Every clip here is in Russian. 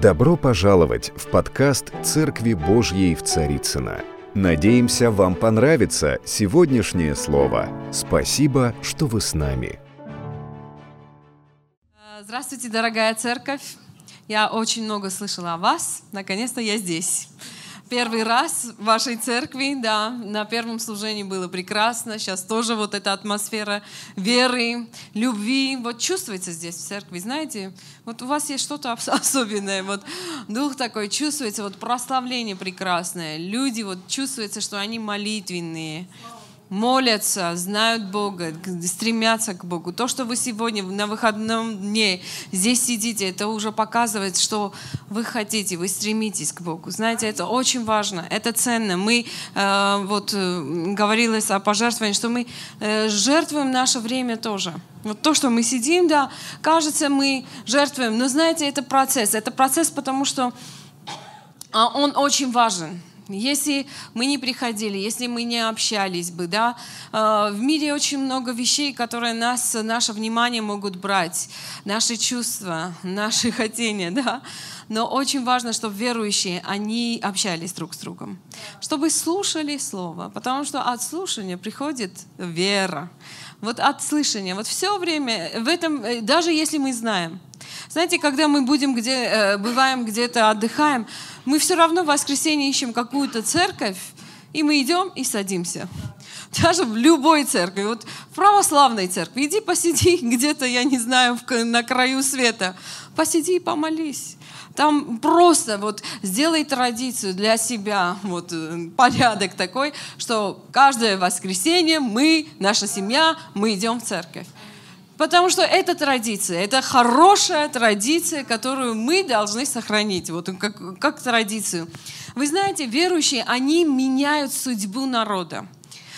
Добро пожаловать в подкаст «Церкви Божьей в Царицыно». Надеемся, вам понравится сегодняшнее слово. Спасибо, что вы с нами. Здравствуйте, дорогая церковь. Я очень много слышала о вас. Наконец-то я здесь первый раз в вашей церкви, да, на первом служении было прекрасно, сейчас тоже вот эта атмосфера веры, любви, вот чувствуется здесь в церкви, знаете, вот у вас есть что-то особенное, вот дух такой чувствуется, вот прославление прекрасное, люди вот чувствуется, что они молитвенные, молятся, знают Бога, стремятся к Богу. То, что вы сегодня на выходном дне здесь сидите, это уже показывает, что вы хотите, вы стремитесь к Богу. Знаете, это очень важно, это ценно. Мы, э, вот э, говорилось о пожертвовании, что мы э, жертвуем наше время тоже. Вот то, что мы сидим, да, кажется, мы жертвуем, но знаете, это процесс. Это процесс, потому что а, он очень важен. Если мы не приходили, если мы не общались бы, да, э, в мире очень много вещей, которые нас, наше внимание могут брать, наши чувства, наши хотения, да. Но очень важно, чтобы верующие, они общались друг с другом, чтобы слушали Слово, потому что от слушания приходит вера. Вот от слышания, вот все время, в этом, э, даже если мы знаем, знаете, когда мы будем где, э, бываем где-то, отдыхаем, мы все равно в воскресенье ищем какую-то церковь, и мы идем и садимся. Даже в любой церкви, вот в православной церкви, иди посиди где-то, я не знаю, на краю света, посиди и помолись. Там просто вот сделай традицию для себя, вот э, порядок такой, что каждое воскресенье мы, наша семья, мы идем в церковь. Потому что это традиция, это хорошая традиция, которую мы должны сохранить, вот как, как традицию. Вы знаете, верующие, они меняют судьбу народа.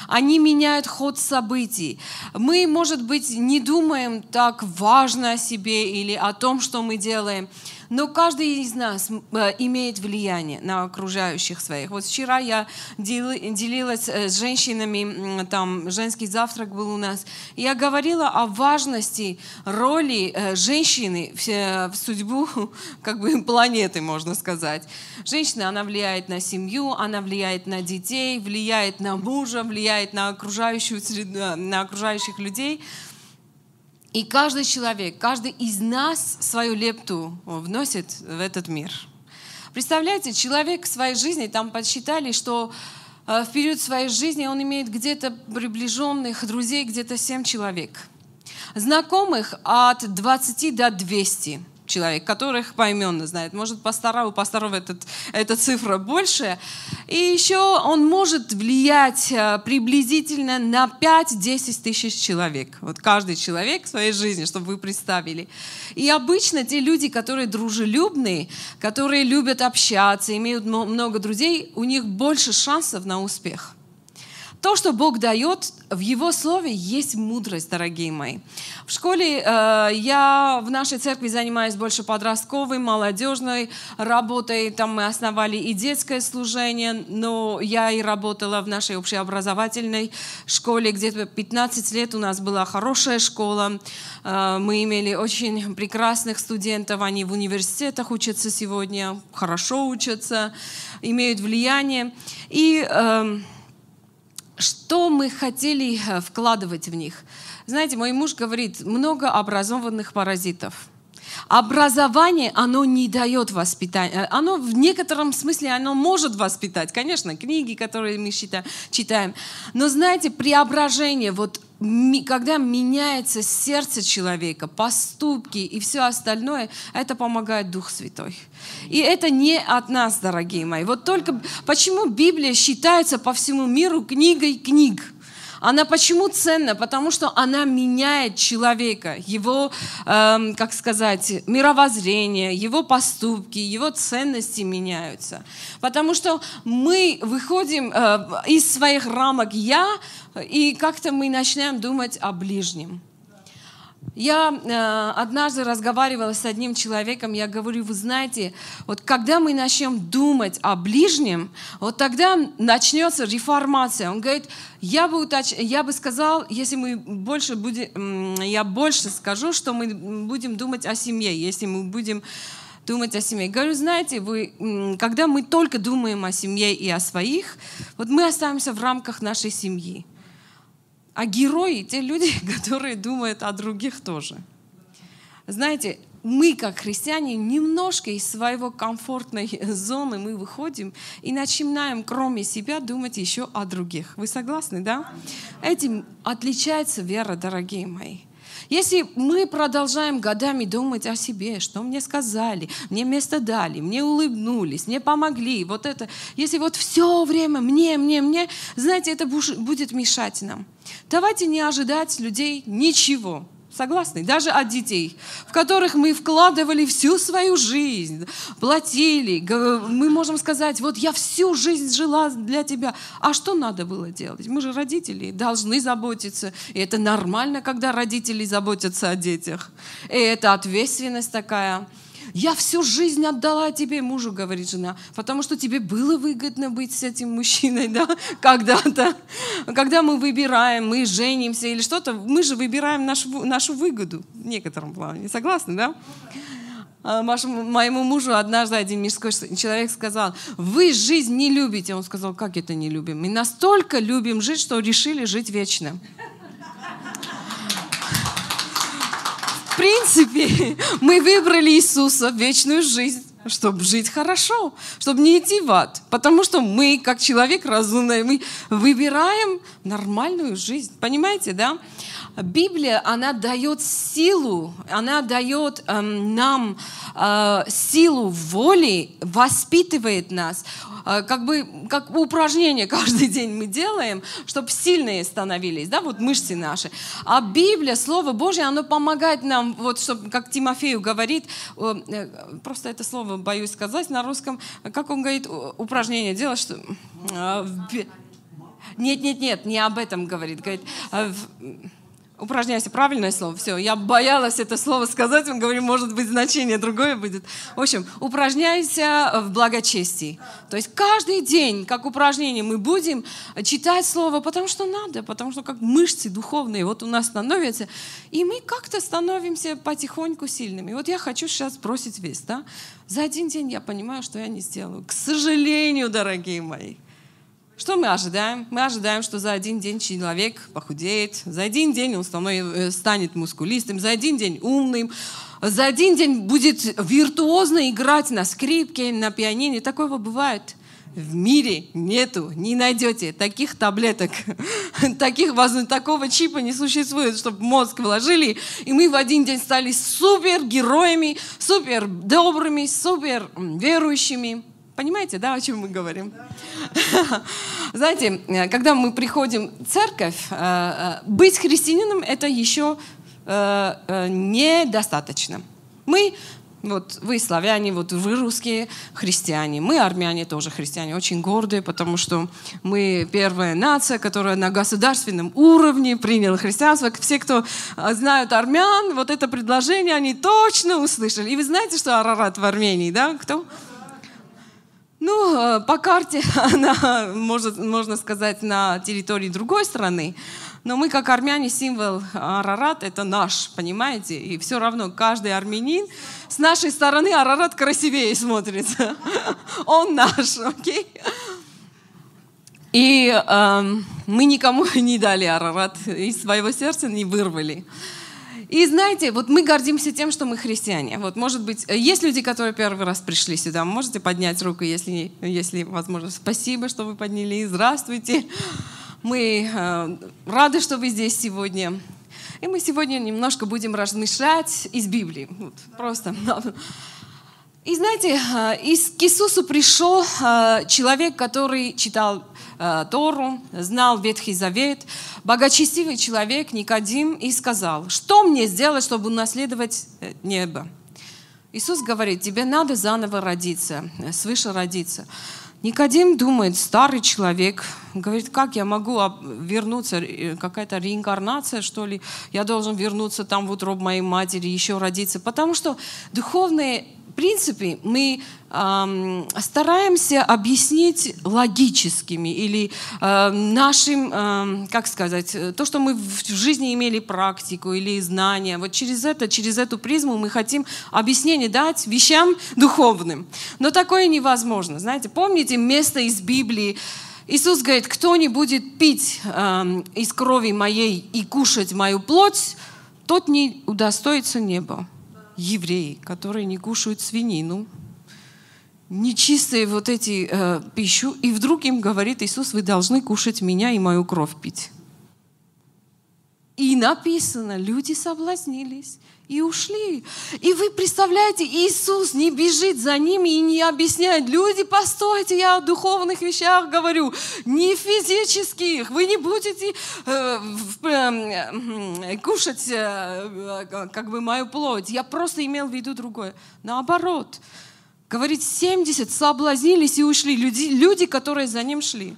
Они меняют ход событий. Мы, может быть, не думаем так важно о себе или о том, что мы делаем, но каждый из нас э, имеет влияние на окружающих своих. Вот вчера я делилась э, с женщинами, там женский завтрак был у нас, я говорила о важности роли э, женщины в судьбу как бы планеты, можно сказать. Женщина, она влияет на семью, она влияет на детей, влияет на мужа, влияет на, окружающую среду, на окружающих людей. И каждый человек, каждый из нас свою лепту вносит в этот мир. Представляете, человек в своей жизни, там подсчитали, что э, в период своей жизни он имеет где-то приближенных друзей, где-то 7 человек. Знакомых от 20 до 200 человек, которых поименно знает. Может, пастора, у пасторов этот, эта цифра больше. И еще он может влиять э, приблизительно на 5-10 тысяч человек. Вот каждый человек в своей жизни, чтобы вы представили. И обычно те люди, которые дружелюбные, которые любят общаться, имеют много друзей, у них больше шансов на успех. То, что Бог дает, в Его Слове есть мудрость, дорогие мои. В школе э, я в нашей церкви занимаюсь больше подростковой, молодежной работой. Там мы основали и детское служение, но я и работала в нашей общеобразовательной школе. Где-то 15 лет у нас была хорошая школа. Э, мы имели очень прекрасных студентов. Они в университетах учатся сегодня, хорошо учатся, имеют влияние. И... Э, что мы хотели э, вкладывать в них. Знаете, мой муж говорит, много образованных паразитов. Образование, оно не дает воспитания. Оно в некотором смысле, оно может воспитать. Конечно, книги, которые мы читаем. Но знаете, преображение, вот когда меняется сердце человека, поступки и все остальное, это помогает Дух Святой. И это не от нас, дорогие мои. Вот только почему Библия считается по всему миру книгой книг? Она почему ценна? Потому что она меняет человека, его, э, как сказать, мировоззрение, его поступки, его ценности меняются. Потому что мы выходим э, из своих рамок «я», и как-то мы начинаем думать о ближнем. Я э, однажды разговаривала с одним человеком, я говорю, вы знаете, вот когда мы начнем думать о ближнем, вот тогда начнется реформация. Он говорит, я бы, уточ... я бы сказал, если мы больше будем, я больше скажу, что мы будем думать о семье, если мы будем думать о семье. Говорю, знаете, вы, когда мы только думаем о семье и о своих, вот мы остаемся в рамках нашей семьи. А герои — те люди, которые думают о других тоже. Знаете, мы, как христиане, немножко из своего комфортной зоны мы выходим и начинаем, кроме себя, думать еще о других. Вы согласны, да? Этим отличается вера, дорогие мои. Если мы продолжаем годами думать о себе, что мне сказали, мне место дали, мне улыбнулись, мне помогли, вот это, если вот все время мне, мне, мне, знаете, это будет мешать нам. Давайте не ожидать людей ничего. Согласны? Даже от детей, в которых мы вкладывали всю свою жизнь, платили. Мы можем сказать, вот я всю жизнь жила для тебя. А что надо было делать? Мы же родители, должны заботиться. И это нормально, когда родители заботятся о детях. И это ответственность такая. Я всю жизнь отдала тебе, мужу, говорит жена, потому что тебе было выгодно быть с этим мужчиной, да, когда-то. Когда мы выбираем, мы женимся или что-то, мы же выбираем нашу, нашу выгоду в некотором плане. Согласны, да? А, моему мужу однажды один мирской человек сказал, вы жизнь не любите. Он сказал, как это не любим? Мы настолько любим жить, что решили жить вечно. Принципе, мы выбрали Иисуса, вечную жизнь чтобы жить хорошо, чтобы не идти в ад. Потому что мы, как человек разумный, мы выбираем нормальную жизнь. Понимаете, да? Библия, она дает силу, она дает эм, нам э, силу воли, воспитывает нас. Э, как бы как упражнение каждый день мы делаем, чтобы сильные становились, да, вот мышцы наши. А Библия, Слово Божье, оно помогает нам, вот, чтобы, как Тимофею говорит, э, просто это слово боюсь сказать на русском, как он говорит, упражнение делать, что... Э, нет, нет, нет, не об этом говорит. Говорит, упражняйся, правильное слово, все, я боялась это слово сказать, он говорит, может быть, значение другое будет. В общем, упражняйся в благочестии. То есть каждый день, как упражнение, мы будем читать слово, потому что надо, потому что как мышцы духовные вот у нас становятся, и мы как-то становимся потихоньку сильными. Вот я хочу сейчас бросить вес, да? За один день я понимаю, что я не сделаю. К сожалению, дорогие мои. Что мы ожидаем? Мы ожидаем, что за один день человек похудеет, за один день он э, станет мускулистым, за один день умным, за один день будет виртуозно играть на скрипке, на пианине. Такого бывает. В мире нету, не найдете таких таблеток, таких, такого чипа не существует, чтобы мозг вложили, и мы в один день стали супер героями, супер добрыми, супер верующими. Понимаете, да, о чем мы говорим? Знаете, э, когда мы приходим в церковь, э, э, быть христианином это еще недостаточно. Мы вот вы славяне, вот вы русские христиане, мы армяне тоже христиане, очень гордые, потому что мы первая нация, которая на государственном уровне приняла христианство. Все, кто знают армян, вот это предложение они точно услышали. И вы знаете, что Арарат в Армении, да? Кто? Ну, э, по карте она, может, можно сказать, на территории другой страны. Но мы, как армяне, символ Арарат – это наш, понимаете? И все равно каждый армянин с нашей стороны Арарат красивее смотрится. Он наш, окей? И э, мы никому не дали Арарат, из своего сердца не вырвали. И знаете, вот мы гордимся тем, что мы христиане. Вот, может быть, есть люди, которые первый раз пришли сюда. Можете поднять руку, если, если возможно. Спасибо, что вы подняли. Здравствуйте. Мы э, рады, что вы здесь сегодня. И мы сегодня немножко будем размышлять из Библии. Вот, просто. И знаете, э, к Иисусу пришел э, человек, который читал э, Тору, знал Ветхий Завет, богочестивый человек Никодим и сказал, что мне сделать, чтобы унаследовать э, небо? Иисус говорит, тебе надо заново родиться, э, свыше родиться. Никодим думает, старый человек, говорит, как я могу вернуться, какая-то реинкарнация, что ли, я должен вернуться там в утробу моей матери, еще родиться, потому что духовные в принципе, мы эм, стараемся объяснить логическими или э, нашим, э, как сказать, то, что мы в жизни имели практику или знания. Вот через это, через эту призму мы хотим объяснение дать вещам духовным. Но такое невозможно. Знаете, помните место из Библии, Иисус говорит, кто не будет пить э, из крови моей и кушать мою плоть, тот не удостоится неба. Евреи, которые не кушают свинину, нечистые вот эти э, пищу, и вдруг им говорит Иисус, вы должны кушать меня и мою кровь пить. И написано, люди соблазнились и ушли. И вы представляете, Иисус не бежит за ними и не объясняет, люди, постойте, я о духовных вещах говорю, не физических. Вы не будете э, э, кушать э, как бы мою плоть. Я просто имел в виду другое. Наоборот. Говорит, 70 соблазнились и ушли. Люди, люди, которые за ним шли.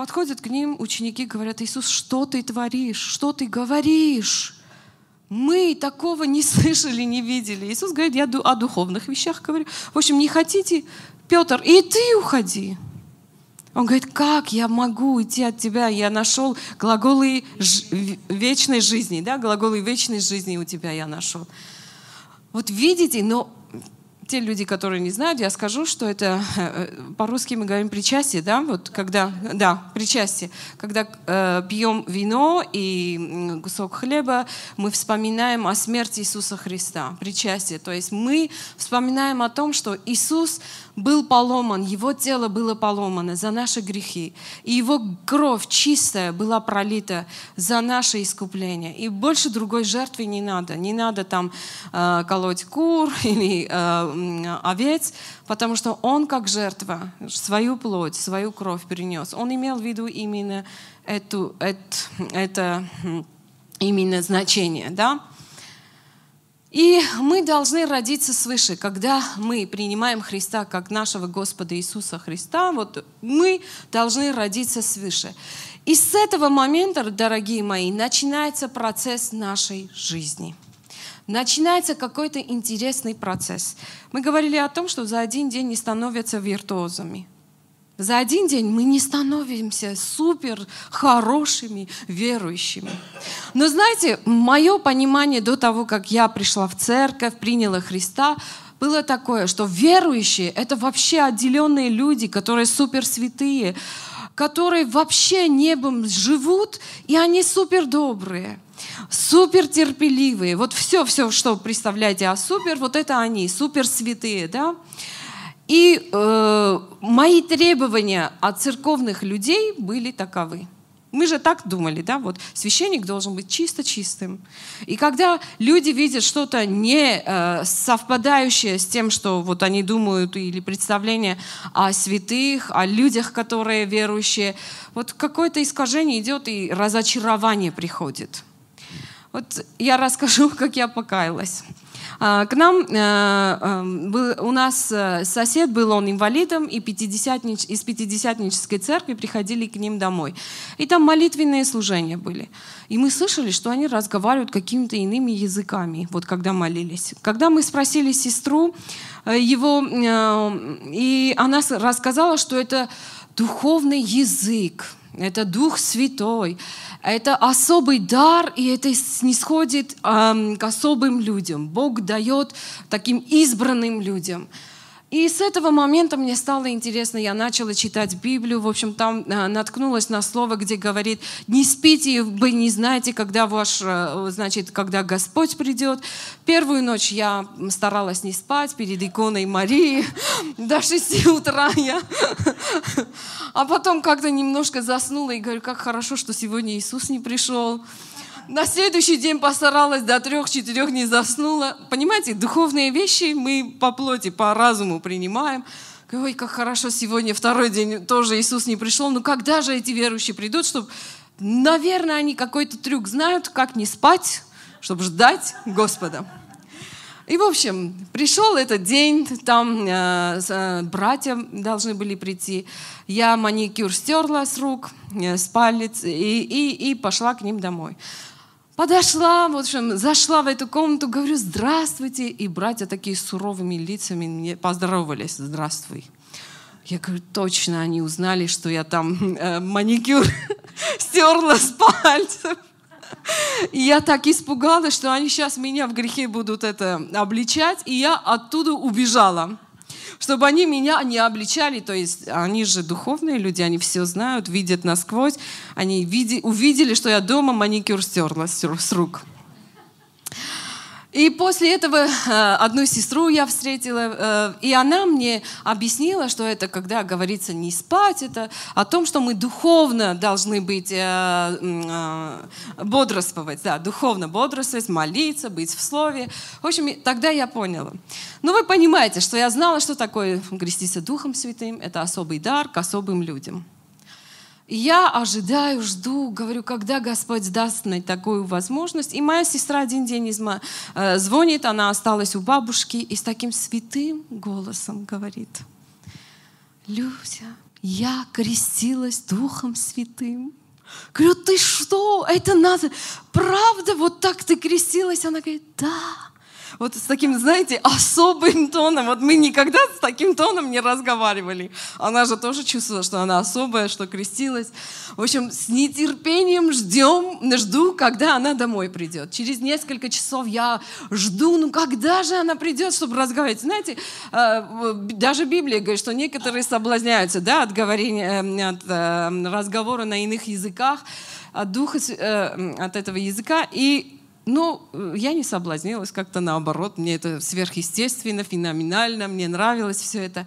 Подходят к ним ученики, говорят, Иисус, что ты творишь? Что ты говоришь? Мы такого не слышали, не видели. Иисус говорит, я о духовных вещах говорю. В общем, не хотите, Петр, и ты уходи. Он говорит, как я могу идти от тебя? Я нашел глаголы вечной жизни, да, глаголы вечной жизни у тебя я нашел. Вот видите, но те люди, которые не знают, я скажу, что это э, по-русски мы говорим причастие, да, вот когда, да, причастие, когда э, пьем вино и кусок хлеба, мы вспоминаем о смерти Иисуса Христа, причастие, то есть мы вспоминаем о том, что Иисус был поломан, его тело было поломано за наши грехи, и его кровь чистая была пролита за наше искупление. И больше другой жертвы не надо. Не надо там э, колоть кур или э, овец, потому что он как жертва свою плоть, свою кровь перенес. Он имел в виду именно эту, это, это именно значение, да? И мы должны родиться свыше, когда мы принимаем Христа как нашего Господа Иисуса Христа, вот мы должны родиться свыше. И с этого момента, дорогие мои, начинается процесс нашей жизни. Начинается какой-то интересный процесс. Мы говорили о том, что за один день не становятся виртуозами. За один день мы не становимся супер хорошими верующими. Но знаете, мое понимание до того, как я пришла в церковь, приняла Христа, было такое, что верующие — это вообще отделенные люди, которые супер святые, которые вообще небом живут, и они супер добрые супер терпеливые. Вот все, все, что представляете о супер, вот это они, супер святые, да? И э, мои требования от церковных людей были таковы. Мы же так думали, да, вот священник должен быть чисто чистым. И когда люди видят что-то не э, совпадающее с тем, что вот они думают или представление о святых, о людях, которые верующие, вот какое-то искажение идет и разочарование приходит. Вот я расскажу, как я покаялась. А, к нам, э, э, у нас э, сосед был, он инвалидом, и пятидесятнич, из пятидесятнической церкви приходили к ним домой. И там молитвенные служения были. И мы слышали, что они разговаривают какими-то иными языками, вот когда молились. Когда мы спросили сестру его, и она рассказала, что это духовный язык, это Дух Святой. Это особый дар, и это снисходит эм, к особым людям. Бог дает таким избранным людям. И с этого момента мне стало интересно, я начала читать Библию, в общем, там э, наткнулась на слово, где говорит, не спите, вы не знаете, когда ваш, э, значит, когда Господь придет. Первую ночь я старалась не спать перед иконой Марии, до 6 утра я. А потом как-то немножко заснула и говорю, как хорошо, что сегодня Иисус не пришел. На следующий день постаралась, до трех-четырех не заснула. Понимаете, духовные вещи мы по плоти, по разуму принимаем. Ой, как хорошо, сегодня второй день тоже Иисус не пришел. Ну когда же эти верующие придут, чтобы... Наверное, они какой-то трюк знают, как не спать, чтобы ждать Господа. И, в общем, пришел этот день, там э, э, братья должны были прийти. Я маникюр стерла с рук, э, с палец и, и, и пошла к ним домой. Подошла, в общем, зашла в эту комнату, говорю, здравствуйте. И братья такие суровыми лицами мне поздоровались, здравствуй. Я говорю, точно они узнали, что я там э, маникюр стерла с пальцев. И я так испугалась, что они сейчас меня в грехе будут это обличать, и я оттуда убежала чтобы они меня не обличали, то есть они же духовные люди, они все знают, видят насквозь, они увидели, что я дома маникюр стерла с рук. И после этого э, одну сестру я встретила, э, и она мне объяснила, что это, когда говорится не спать, это о том, что мы духовно должны быть, э, бодрствовать, да, духовно бодрствовать, молиться, быть в слове. В общем, тогда я поняла. Но ну, вы понимаете, что я знала, что такое креститься Духом Святым, это особый дар к особым людям. Я ожидаю, жду, говорю, когда Господь даст мне такую возможность. И моя сестра один день из ма... Э, звонит, она осталась у бабушки и с таким святым голосом говорит, Люся, я крестилась Духом Святым. Говорю, ты что? Это надо? Правда, вот так ты крестилась? Она говорит, да вот с таким, знаете, особым тоном. Вот мы никогда с таким тоном не разговаривали. Она же тоже чувствовала, что она особая, что крестилась. В общем, с нетерпением ждем, жду, когда она домой придет. Через несколько часов я жду, ну когда же она придет, чтобы разговаривать. Знаете, э, даже Библия говорит, что некоторые соблазняются да, от, говорения, э, от э, разговора на иных языках, от духа, от этого языка. И ну, я не соблазнилась, как-то наоборот. Мне это сверхъестественно, феноменально, мне нравилось все это.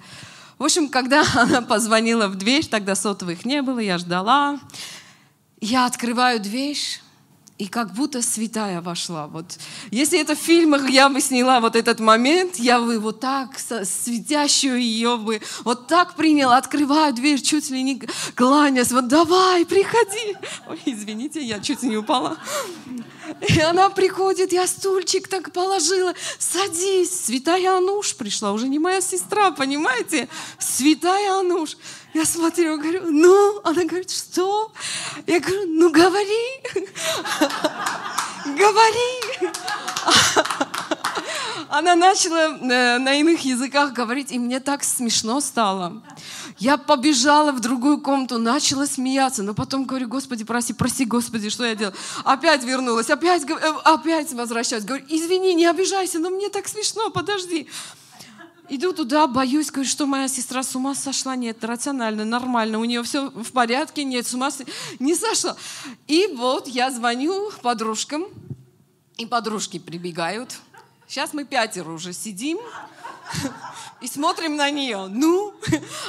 В общем, когда она позвонила в дверь, тогда сотовых не было, я ждала. Я открываю дверь, и как будто святая вошла. Вот. Если это в фильмах, я бы сняла вот этот момент, я бы вот так, светящую ее бы, вот так приняла, открываю дверь, чуть ли не кланясь, вот давай, приходи. Ой, извините, я чуть не упала. И она приходит, я стульчик так положила, садись. Святая Ануш пришла, уже не моя сестра, понимаете? Святая Ануш. Я смотрю, говорю, ну, она говорит, что? Я говорю, ну говори, говори. Она начала э, на иных языках говорить, и мне так смешно стало. Я побежала в другую комнату, начала смеяться, но потом говорю, Господи, прости, прости, Господи, что я делала? Опять вернулась, опять, э, опять возвращаюсь. Говорю, извини, не обижайся, но мне так смешно, подожди. Иду туда, боюсь, говорю, что моя сестра с ума сошла. Нет, рационально, нормально, у нее все в порядке, нет, с ума не сошла. И вот я звоню подружкам, и подружки прибегают. Сейчас мы пятеро уже сидим и смотрим на нее. Ну,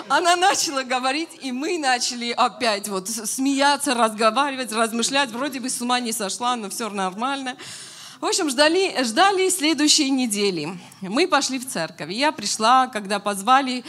она начала говорить, и мы начали опять вот смеяться, разговаривать, размышлять. Вроде бы с ума не сошла, но все нормально. В общем, ждали, ждали следующей недели. Мы пошли в церковь. Я пришла, когда позвали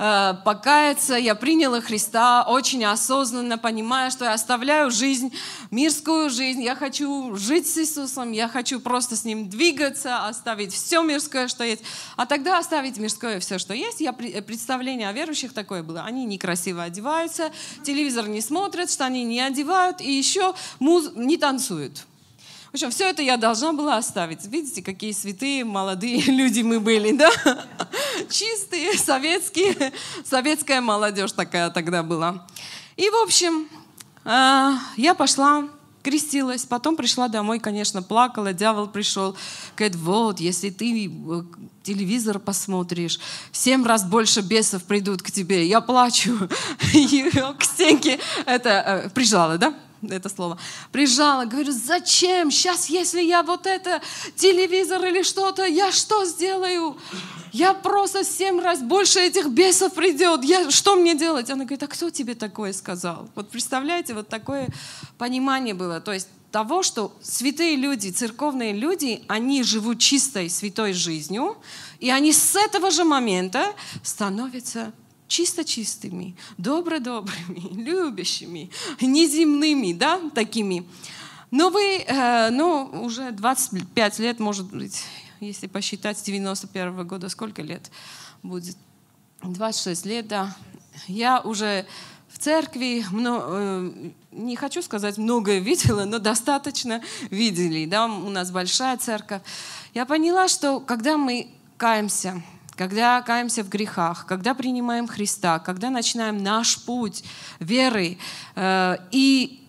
э, покаяться, я приняла Христа очень осознанно, понимая, что я оставляю жизнь, мирскую жизнь. Я хочу жить с Иисусом, я хочу просто с Ним двигаться, оставить все мирское, что есть. А тогда оставить мирское все, что есть. Я, представление о верующих такое было. Они некрасиво одеваются, телевизор не смотрят, что они не одевают и еще муз... не танцуют. В общем, все это я должна была оставить. Видите, какие святые молодые люди мы были, да? Чистые, советские, советская молодежь такая тогда была. И, в общем, а, я пошла, крестилась, потом пришла домой, конечно, плакала, дьявол пришел, говорит, вот, если ты э, телевизор посмотришь, семь раз больше бесов придут к тебе. Я плачу. И к стенке это э, прижала, да? Это слово, прижала, говорю, зачем? Сейчас, если я вот это, телевизор или что-то, я что сделаю? Я просто семь раз больше этих бесов придет. Я, что мне делать? Она говорит, а кто тебе такое сказал? Вот представляете, вот такое понимание было. То есть того, что святые люди, церковные люди, они живут чистой, святой жизнью, и они с этого же момента становятся чисто чистыми, добро-добрыми, любящими, неземными, да, такими. Но вы, э, ну, уже 25 лет, может быть, если посчитать с 91 -го года, сколько лет будет? 26 лет, да. Я уже в церкви, э, не хочу сказать многое видела, но достаточно видели. Да? У нас большая церковь. Я поняла, что когда мы каемся, когда каемся в грехах, когда принимаем Христа, когда начинаем наш путь веры э, и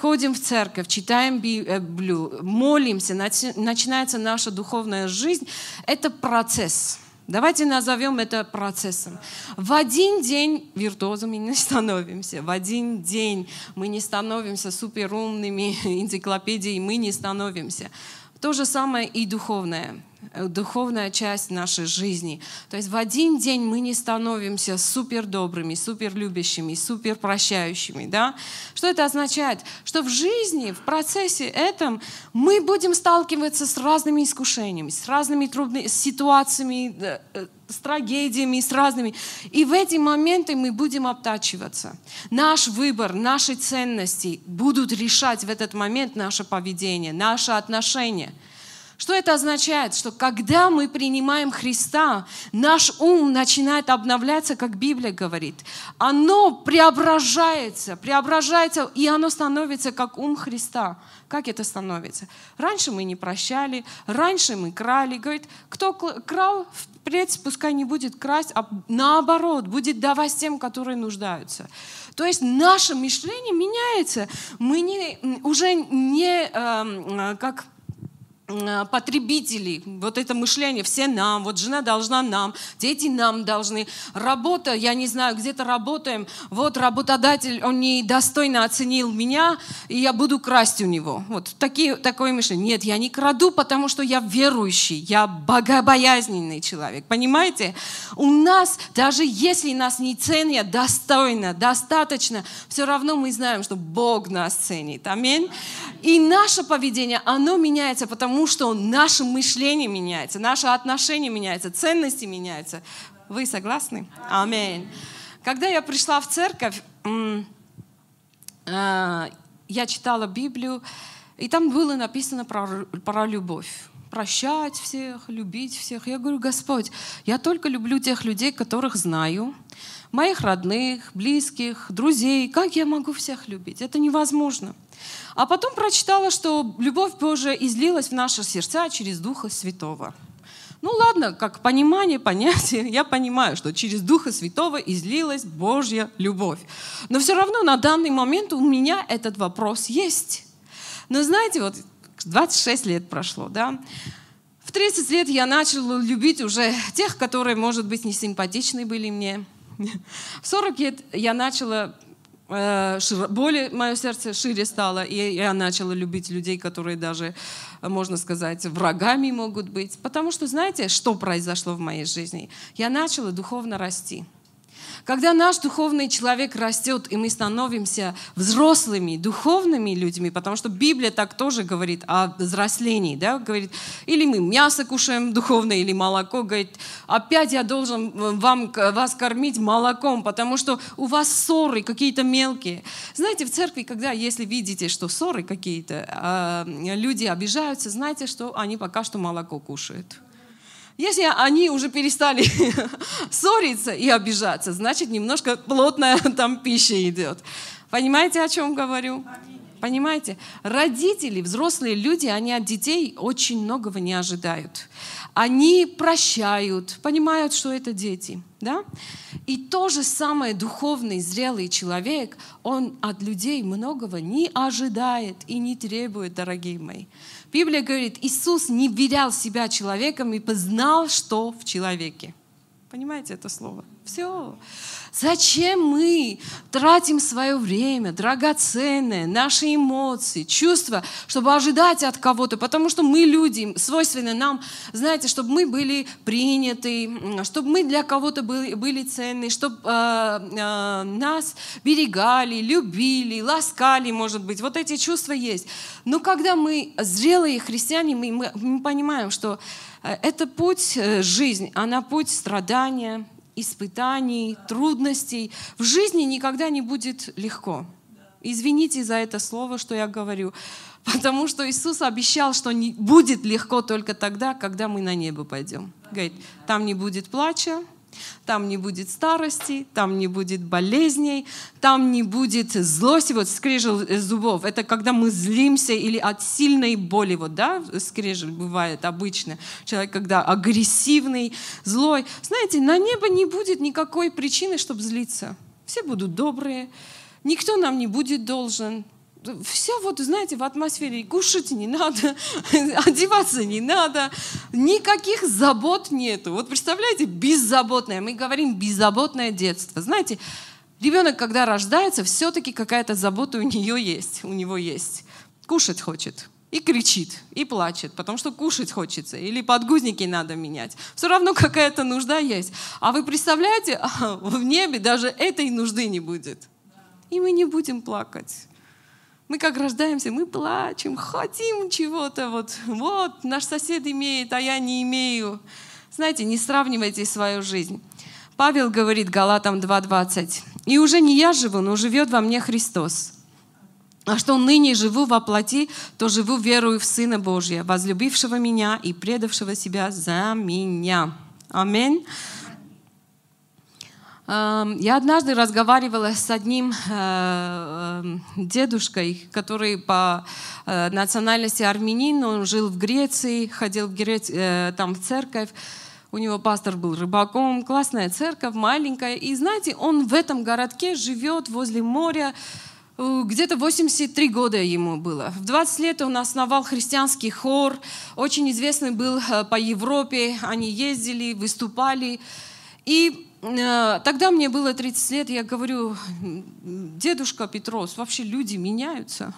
ходим в церковь, читаем Библию, молимся, начинается наша духовная жизнь, это процесс. Давайте назовем это процессом. В один день виртуозами не становимся. В один день мы не становимся суперумными энциклопедией, мы не становимся. То же самое и духовное. Э, духовная часть нашей жизни. То есть в один день мы не становимся супер добрыми, супер любящими, супер прощающими. Да? Что это означает? Что в жизни, в процессе этом мы будем сталкиваться с разными искушениями, с разными трудными ситуациями, э, с трагедиями, с разными. И в эти моменты мы будем обтачиваться. Наш выбор, наши ценности будут решать в этот момент наше поведение, наше отношение – что это означает? Что когда мы принимаем Христа, наш ум начинает обновляться, как Библия говорит. Оно преображается, преображается, и оно становится как ум Христа. Как это становится? Раньше мы не прощали, раньше мы крали. Говорит, кто крал, впредь пускай не будет красть, а наоборот, будет давать тем, которые нуждаются. То есть наше мышление меняется. Мы не, уже не э, как потребителей, вот это мышление, все нам, вот жена должна нам, дети нам должны, работа, я не знаю, где-то работаем, вот работодатель, он недостойно оценил меня, и я буду красть у него. Вот такие, такое мышление. Нет, я не краду, потому что я верующий, я богобоязненный человек, понимаете? У нас, даже если нас не ценят достойно, достаточно, все равно мы знаем, что Бог нас ценит. Аминь. И наше поведение, оно меняется, потому потому что наше мышление меняется, наше отношение меняется, ценности меняются. Вы согласны? Аминь. Когда я пришла в церковь, э, я читала Библию, и там было написано про, про любовь прощать всех, любить всех. Я говорю, Господь, я только люблю тех людей, которых знаю, моих родных, близких, друзей. Как я могу всех любить? Это невозможно. А потом прочитала, что любовь Божия излилась в наши сердца через Духа Святого. Ну ладно, как понимание, понятие, я понимаю, что через Духа Святого излилась Божья любовь. Но все равно на данный момент у меня этот вопрос есть. Но знаете, вот 26 лет прошло, да, в 30 лет я начала любить уже тех, которые, может быть, не симпатичны были мне. В 40 лет я начала более мое сердце шире стало, и я начала любить людей, которые даже, можно сказать, врагами могут быть. Потому что знаете, что произошло в моей жизни? Я начала духовно расти. Когда наш духовный человек растет, и мы становимся взрослыми, духовными людьми, потому что Библия так тоже говорит о взрослении, да, говорит, или мы мясо кушаем духовное, или молоко, говорит, опять я должен вам, вас кормить молоком, потому что у вас ссоры какие-то мелкие. Знаете, в церкви, когда, если видите, что ссоры какие-то, а, люди обижаются, знаете, что они пока что молоко кушают. Если они уже перестали ссориться и обижаться, значит, немножко плотная там пища идет. Понимаете, о чем говорю? Понимаете? Родители, взрослые люди, они от детей очень многого не ожидают. Они прощают, понимают, что это дети. Да? И то же самое духовный, зрелый человек, он от людей многого не ожидает и не требует, дорогие мои. Библия говорит, Иисус не верял себя человеком и познал, что в человеке. Понимаете это слово? Все. Зачем мы тратим свое время, драгоценное, наши эмоции, чувства, чтобы ожидать от кого-то? Потому что мы люди, свойственно нам, знаете, чтобы мы были приняты, чтобы мы для кого-то были, были ценны, чтобы э, э, нас берегали, любили, ласкали, может быть. Вот эти чувства есть. Но когда мы зрелые христиане, мы, мы, мы понимаем, что э, это путь, э, жизнь, она путь страдания, испытаний, трудностей. В жизни никогда не будет легко. Извините за это слово, что я говорю, потому что Иисус обещал, что не будет легко только тогда, когда мы на небо пойдем. Говорит, там не будет плача, там не будет старости, там не будет болезней, там не будет злости, вот скрежел зубов. Это когда мы злимся или от сильной боли, вот, да, скрежет бывает обычно. Человек, когда агрессивный, злой. Знаете, на небо не будет никакой причины, чтобы злиться. Все будут добрые, никто нам не будет должен, все вот, знаете, в атмосфере кушать не надо, одеваться не надо, никаких забот нету. Вот представляете, беззаботное, мы говорим беззаботное детство. Знаете, ребенок, когда рождается, все-таки какая-то забота у нее есть, у него есть. Кушать хочет, и кричит, и плачет, потому что кушать хочется, или подгузники надо менять. Все равно какая-то нужда есть. А вы представляете, в небе даже этой нужды не будет. И мы не будем плакать. Мы как рождаемся, мы плачем, хотим чего-то. Вот, вот, наш сосед имеет, а я не имею. Знаете, не сравнивайте свою жизнь. Павел говорит Галатам 2.20. «И уже не я живу, но живет во мне Христос. А что ныне живу во плоти, то живу верою в Сына Божия, возлюбившего меня и предавшего себя за меня». Аминь. Эм, я однажды разговаривала с одним э, эм, дедушкой, который по э, национальности армянин, он жил в Греции, ходил в Грец... Э, там в церковь. У него пастор был рыбаком, классная церковь, маленькая. И знаете, он в этом городке живет возле моря, где-то 83 года ему было. В 20 лет он основал христианский хор, очень известный был по Европе, они ездили, выступали. И Э, тогда мне было 30 лет, я говорю, дедушка Петрос, вообще люди меняются.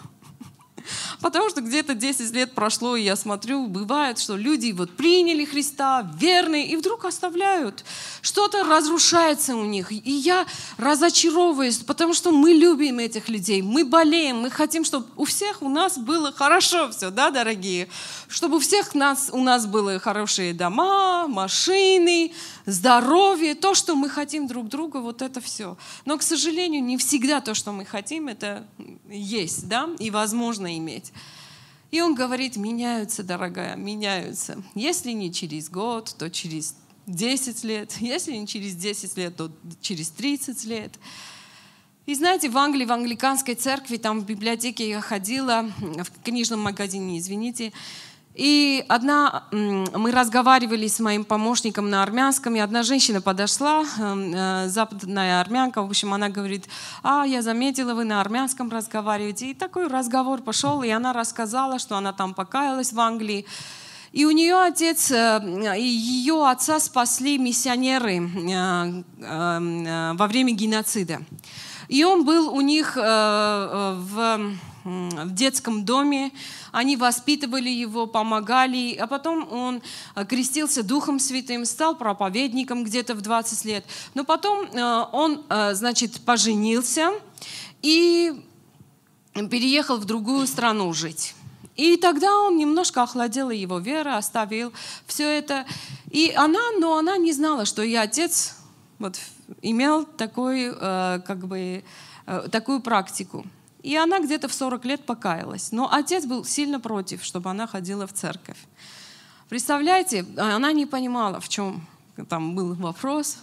Потому что где-то 10 лет прошло, и я смотрю, бывает, что люди вот приняли Христа, верные, и вдруг оставляют. Что-то разрушается у них. И я разочаровываюсь, потому что мы любим этих людей, мы болеем, мы хотим, чтобы у всех у нас было хорошо все, да, дорогие? Чтобы у всех нас, у нас были хорошие дома, машины, здоровье, то, что мы хотим друг друга, вот это все. Но, к сожалению, не всегда то, что мы хотим, это есть, да, и возможно иметь. И он говорит, меняются, дорогая, меняются. Если не через год, то через 10 лет. Если не через 10 лет, то через 30 лет. И знаете, в Англии, в англиканской церкви, там в библиотеке я ходила, в книжном магазине, извините, и одна, мы разговаривали с моим помощником на армянском, и одна женщина подошла, эм, э, западная армянка, в общем, она говорит, а, я заметила, вы на армянском разговариваете. И такой разговор пошел, и она рассказала, что она там покаялась в Англии. И у нее отец, э, ее отца спасли миссионеры э, во время геноцида. И он был у них в в детском доме, они воспитывали его, помогали, а потом он э, крестился Духом Святым, стал проповедником где-то в 20 лет. Но потом э, он, э, значит, поженился и переехал в другую страну жить. И тогда он немножко охладел его вера, оставил все это. И она, но она не знала, что и отец вот, имел такой, как бы, такую практику. И она где-то в 40 лет покаялась. Но отец был сильно против, чтобы она ходила в церковь. Представляете, она не понимала, в чем там был вопрос.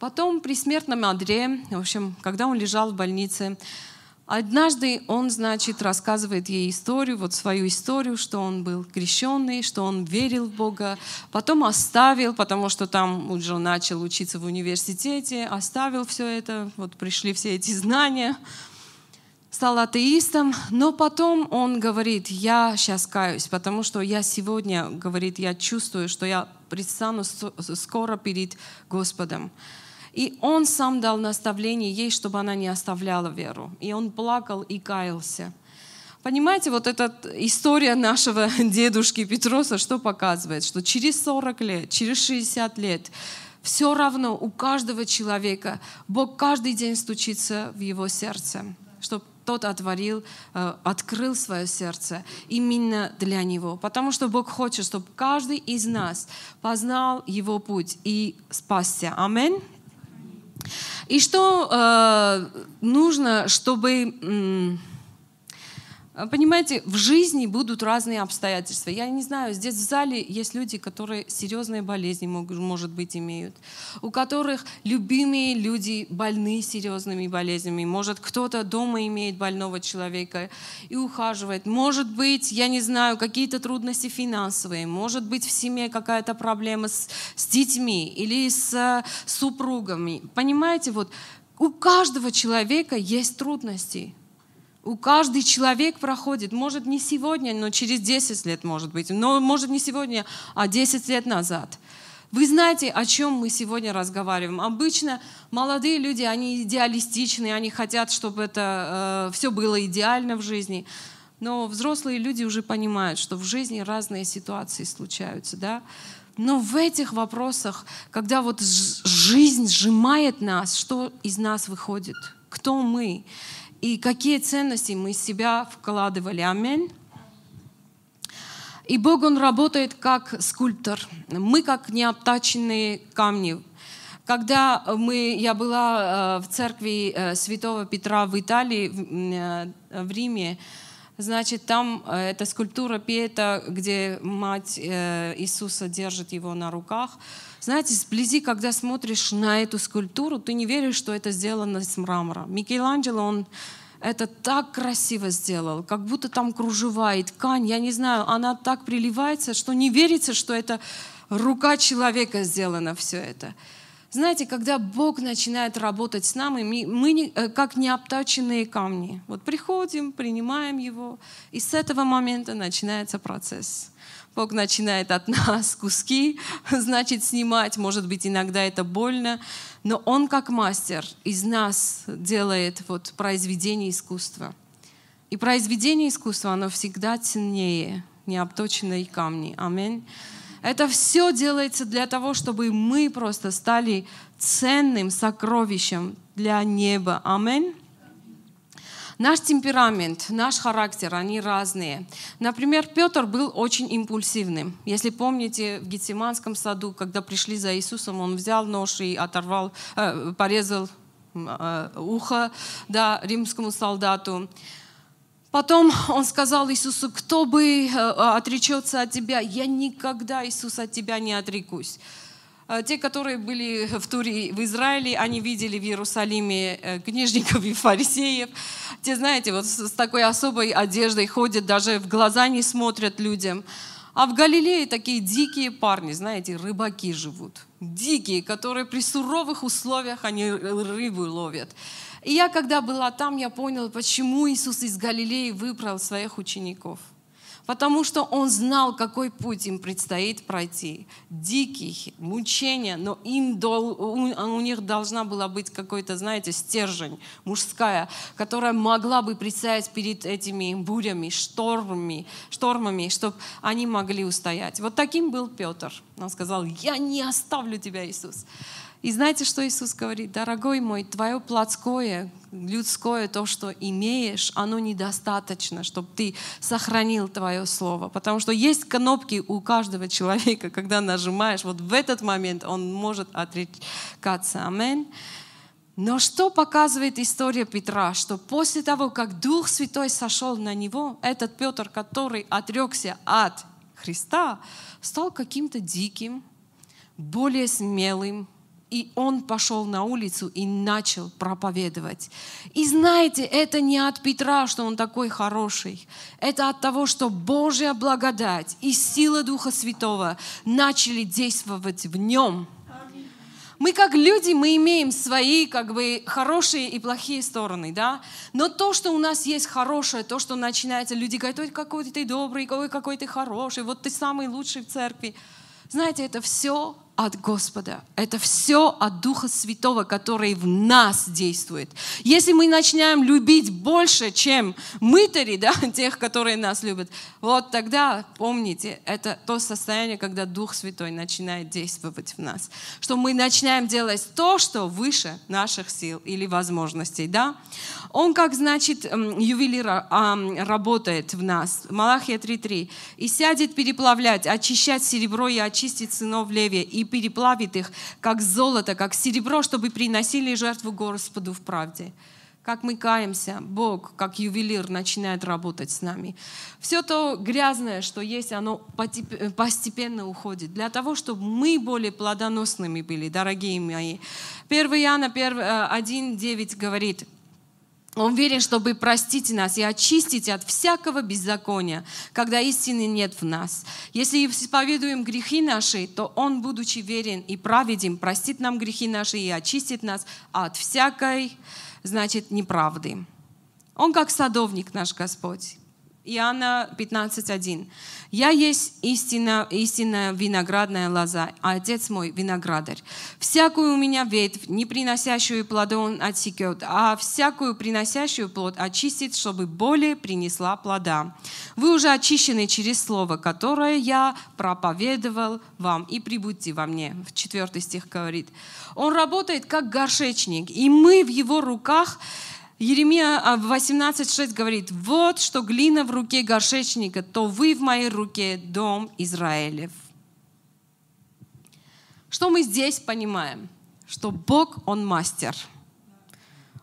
Потом при смертном одре, в общем, когда он лежал в больнице, однажды он, значит, рассказывает ей историю, вот свою историю, что он был крещенный, что он верил в Бога, потом оставил, потому что там уже начал учиться в университете, оставил все это, вот пришли все эти знания – стал атеистом, но потом он говорит, я сейчас каюсь, потому что я сегодня, говорит, я чувствую, что я предстану скоро перед Господом. И он сам дал наставление ей, чтобы она не оставляла веру. И он плакал и каялся. Понимаете, вот эта история нашего дедушки Петроса что показывает? Что через 40 лет, через 60 лет все равно у каждого человека Бог каждый день стучится в его сердце, чтобы тот отворил, э, открыл свое сердце именно для него. Потому что Бог хочет, чтобы каждый из нас познал его путь и спасся. Аминь. И что э, нужно, чтобы А, понимаете, в жизни будут разные обстоятельства. Я не знаю, здесь в зале есть люди, которые серьезные болезни, может быть, имеют, у которых любимые люди больны серьезными болезнями. Может, кто-то дома имеет больного человека и ухаживает. Может быть, я не знаю, какие-то трудности финансовые. Может быть, в семье какая-то проблема с, с детьми или с э, супругами. Понимаете, вот у каждого человека есть трудности. У каждый человек проходит, может не сегодня, но через 10 лет может быть, но может не сегодня, а 10 лет назад. Вы знаете, о чем мы сегодня разговариваем? Обычно молодые люди, они идеалистичны, они хотят, чтобы это э, все было идеально в жизни. Но взрослые люди уже понимают, что в жизни разные ситуации случаются, да? Но в этих вопросах, когда вот жизнь сжимает нас, что из нас выходит? Кто мы? И какие ценности мы в себя вкладывали. Аминь. И Бог, Он работает как скульптор. Мы как необтаченные камни. Когда мы, я была э, в церкви э, Святого Петра в Италии, в э, Риме, значит, там эта скульптура Пета, где мать Иисуса держит его на руках. Знаете, сблизи, когда смотришь на эту скульптуру, ты не веришь, что это сделано из мрамора. Микеланджело, он это так красиво сделал, как будто там кружева ткань, я не знаю, она так приливается, что не верится, что это рука человека сделана все это. Знаете, когда Бог начинает работать с нами, мы, мы э, как необтаченные камни. Вот приходим, принимаем Его, и с этого момента начинается процесс. Бог начинает от нас куски, значит, снимать. Может быть, иногда это больно, но Он как мастер из нас делает вот произведение искусства. И произведение искусства, оно всегда ценнее необточенной камни. Аминь. Это все делается для того, чтобы мы просто стали ценным сокровищем для неба. Аминь. Наш темперамент, наш характер, они разные. Например, Петр был очень импульсивным. Если помните, в Гетсиманском саду, когда пришли за Иисусом, он взял нож и оторвал, э, порезал э, ухо да, римскому солдату. Потом он сказал Иисусу, кто бы э, отречется от тебя, я никогда, Иисус, от тебя не отрекусь. А те, которые были в туре в Израиле, они видели в Иерусалиме э, книжников и фарисеев. Те, знаете, вот с такой особой одеждой ходят, даже в глаза не смотрят людям. А в Галилее такие дикие парни, знаете, рыбаки живут. Дикие, которые при суровых условиях они рыбу ловят. И я, когда была там, я поняла, почему Иисус из Галилеи выбрал своих учеников – потому что он знал, какой путь им предстоит пройти. Дикий, мучения, но им дол, у, у них должна была быть какой-то, знаете, стержень мужская, которая могла бы предстоять перед этими бурями, штормами, штормами, чтобы они могли устоять. Вот таким был Петр. Он сказал, я не оставлю тебя, Иисус. И знаете, что Иисус говорит? Дорогой мой, твое плотское, людское, то, что имеешь, оно недостаточно, чтобы ты сохранил твое слово. Потому что есть кнопки у каждого человека, когда нажимаешь, вот в этот момент он может отрекаться. Аминь. Но что показывает история Петра? Что после того, как Дух Святой сошел на него, этот Петр, который отрекся от Христа, стал каким-то диким, более смелым, и он пошел на улицу и начал проповедовать. И знаете, это не от Петра, что он такой хороший. Это от того, что Божья благодать и сила Духа Святого начали действовать в нем. Мы как люди, мы имеем свои как бы хорошие и плохие стороны, да? Но то, что у нас есть хорошее, то, что начинается, люди говорят, ой, какой ты добрый, ой, какой ты хороший, вот ты самый лучший в церкви. Знаете, это все от Господа. Это все от Духа Святого, который в нас действует. Если мы начинаем любить больше, чем мытари, да, тех, которые нас любят, вот тогда, помните, это то состояние, когда Дух Святой начинает действовать в нас. Что мы начинаем делать то, что выше наших сил или возможностей. Да? Он, как значит, ювелир работает в нас. Малахия 3.3. «И сядет переплавлять, очищать серебро и очистить сынов Левия, и переплавит их, как золото, как серебро, чтобы приносили жертву Господу в правде. как мы каемся, Бог, как ювелир, начинает работать с нами. Все то грязное, что есть, оно постепенно уходит. Для того, чтобы мы более плодоносными были, дорогие мои. 1 Иоанна 1.9 говорит, он верен, чтобы простить нас и очистить от всякого беззакония, когда истины нет в нас. Если исповедуем грехи наши, то Он, будучи верен и праведен, простит нам грехи наши и очистит нас от всякой, значит, неправды. Он как садовник наш Господь. Иоанна 15.1. «Я есть истина, истинная виноградная лоза, а Отец мой виноградарь. Всякую у меня ветвь, не приносящую плода он отсекет, а всякую приносящую плод очистит, чтобы более принесла плода. Вы уже очищены через слово, которое я проповедовал вам, и прибудьте во мне». В 4 стих говорит. Он работает как горшечник, и мы в его руках – Еремия 18.6 говорит, вот что глина в руке горшечника, то вы в моей руке дом Израилев. Что мы здесь понимаем? Что Бог, Он мастер,